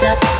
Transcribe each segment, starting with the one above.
Yeah.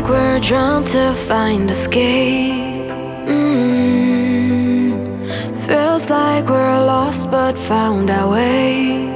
like we're drawn to find escape. Mm-hmm. Feels like we're lost but found our way.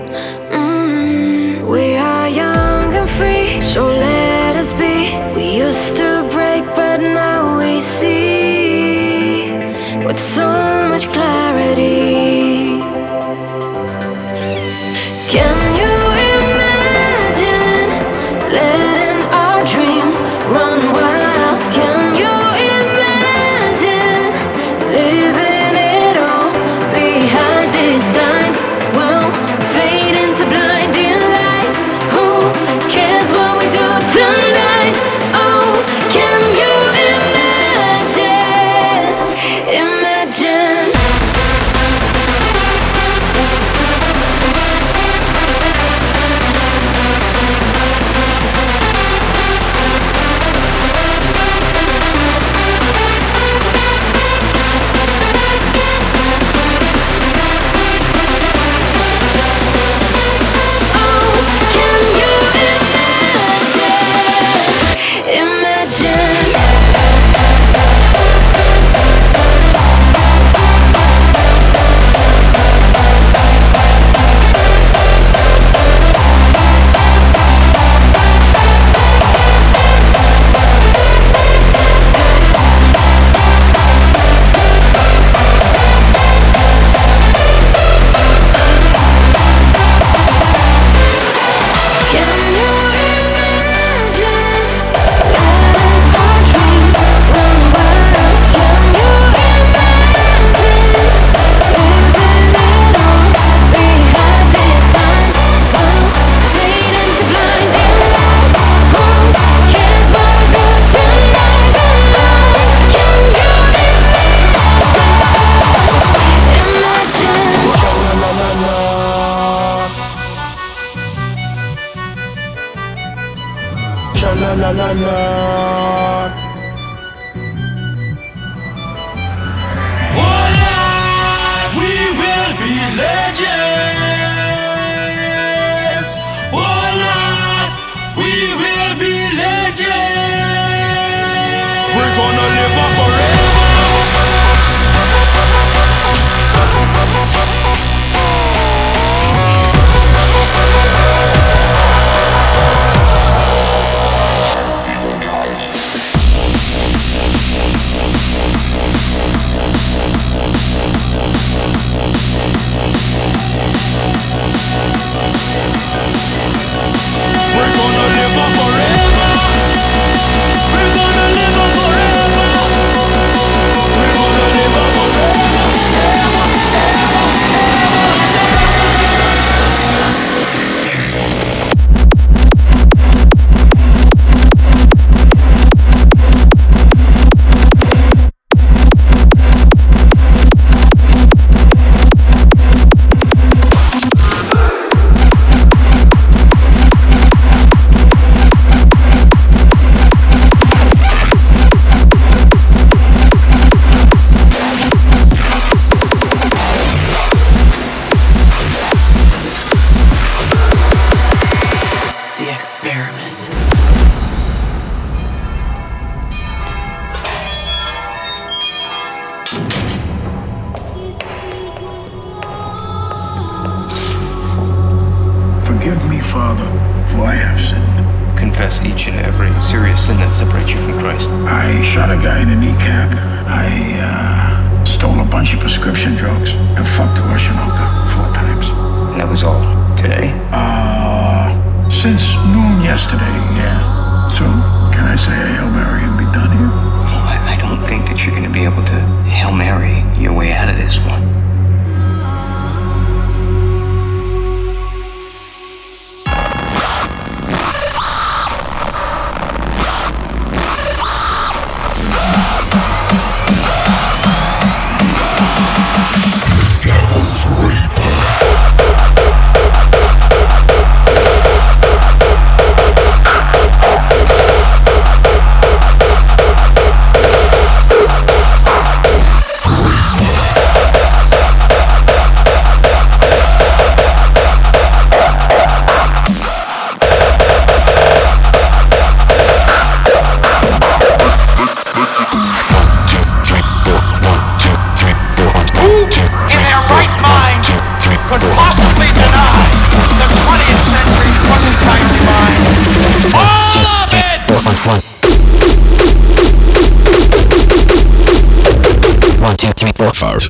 to every serious sin that separates you from Christ. I shot a guy in a kneecap. I uh, stole a bunch of prescription drugs and fucked a Russian hooker four times. And that was all today? Uh, since noon yesterday, yeah. So, can I say a Hail Mary and be done here? Oh, I, I don't think that you're going to be able to Hail Mary your way out of this one. Hard.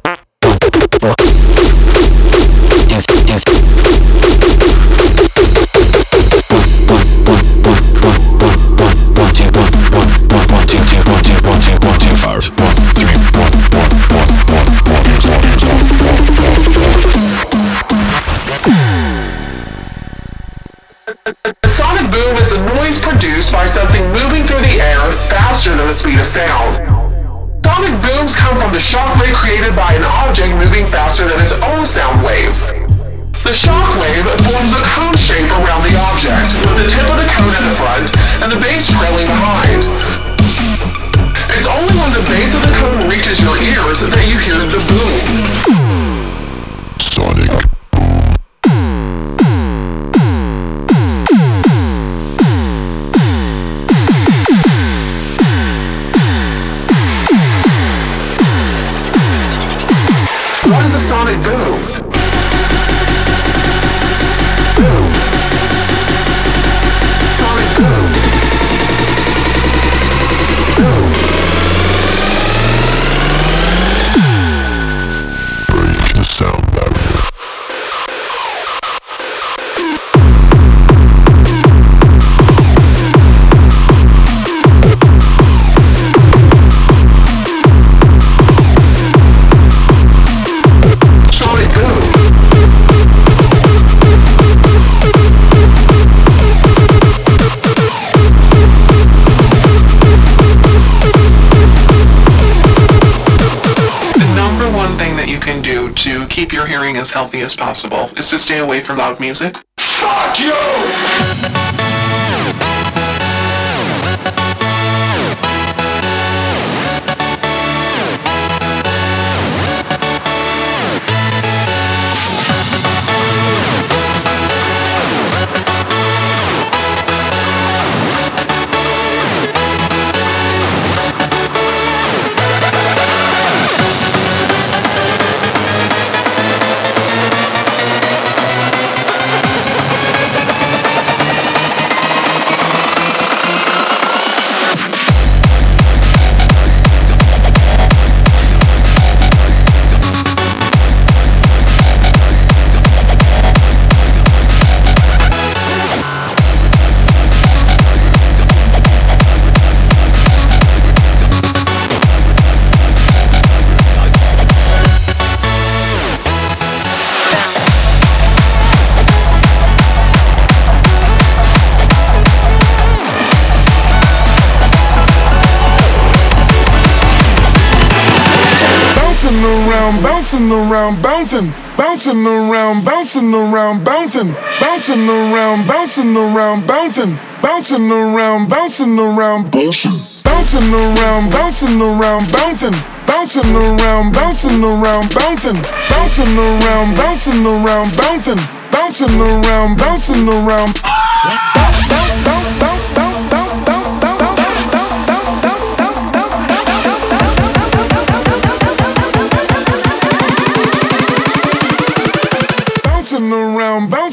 Sonic boom is the noise produced by something moving through the air faster than the speed of sound. Sonic booms come from the shockwave created by an object moving faster than its own sound waves. The shockwave forms a cone shape around the object, with the tip of the cone at the front and the base trailing behind. It's only when the base of the cone reaches your ears that you hear the boom. Sonic really do. as healthy as possible is to stay away from loud music. Fuck you! Bouncing around, bouncin, bouncin around, bouncing around, bouncing, bouncing around, bouncing around, bouncing, bouncing around, bouncing around, bouncing, bouncing around, bouncing around, bouncing, bouncing around, bouncing around, bouncing, bouncing around, bouncing around, bouncing, bouncing around, bouncing around, bouncing, bouncing around bouncing around, bouncing bouncing around.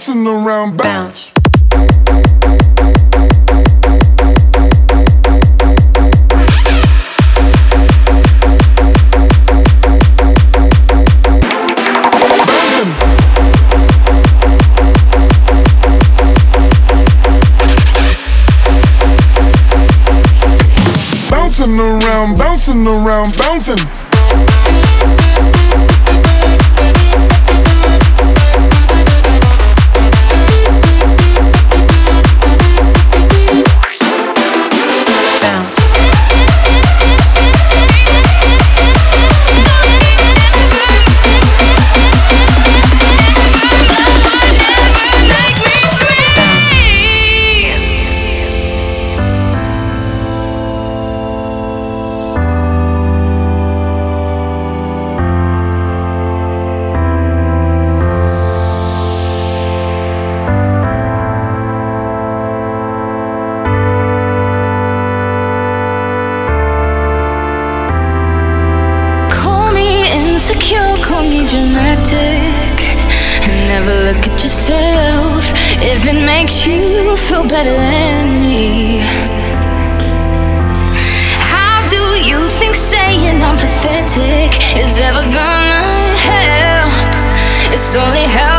Bouncing around, bounce. Bouncing. Around, bouncing around, bouncing. Insecure, call me dramatic. And never look at yourself if it makes you feel better than me. How do you think saying I'm pathetic is ever gonna help? It's only helping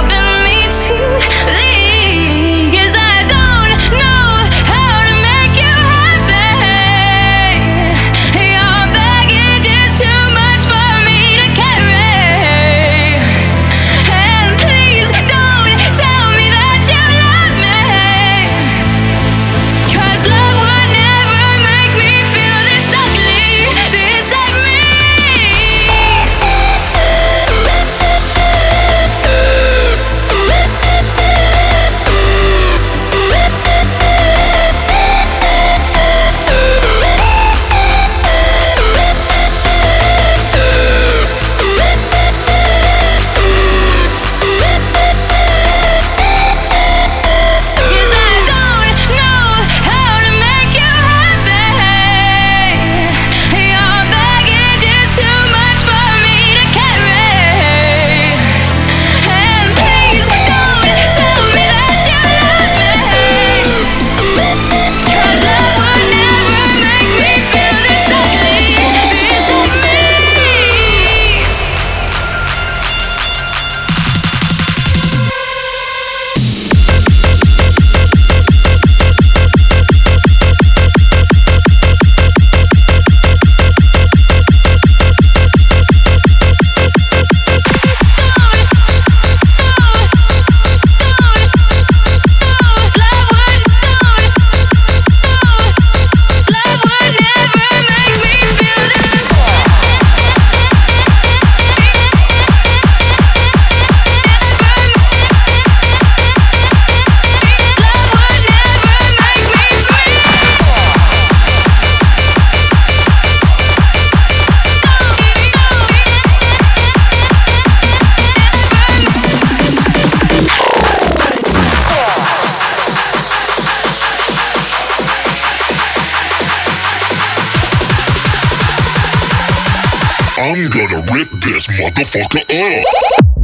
this motherfucker up.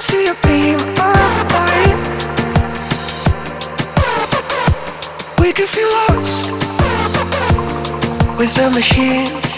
see you beam of light. We feel lost with the machine.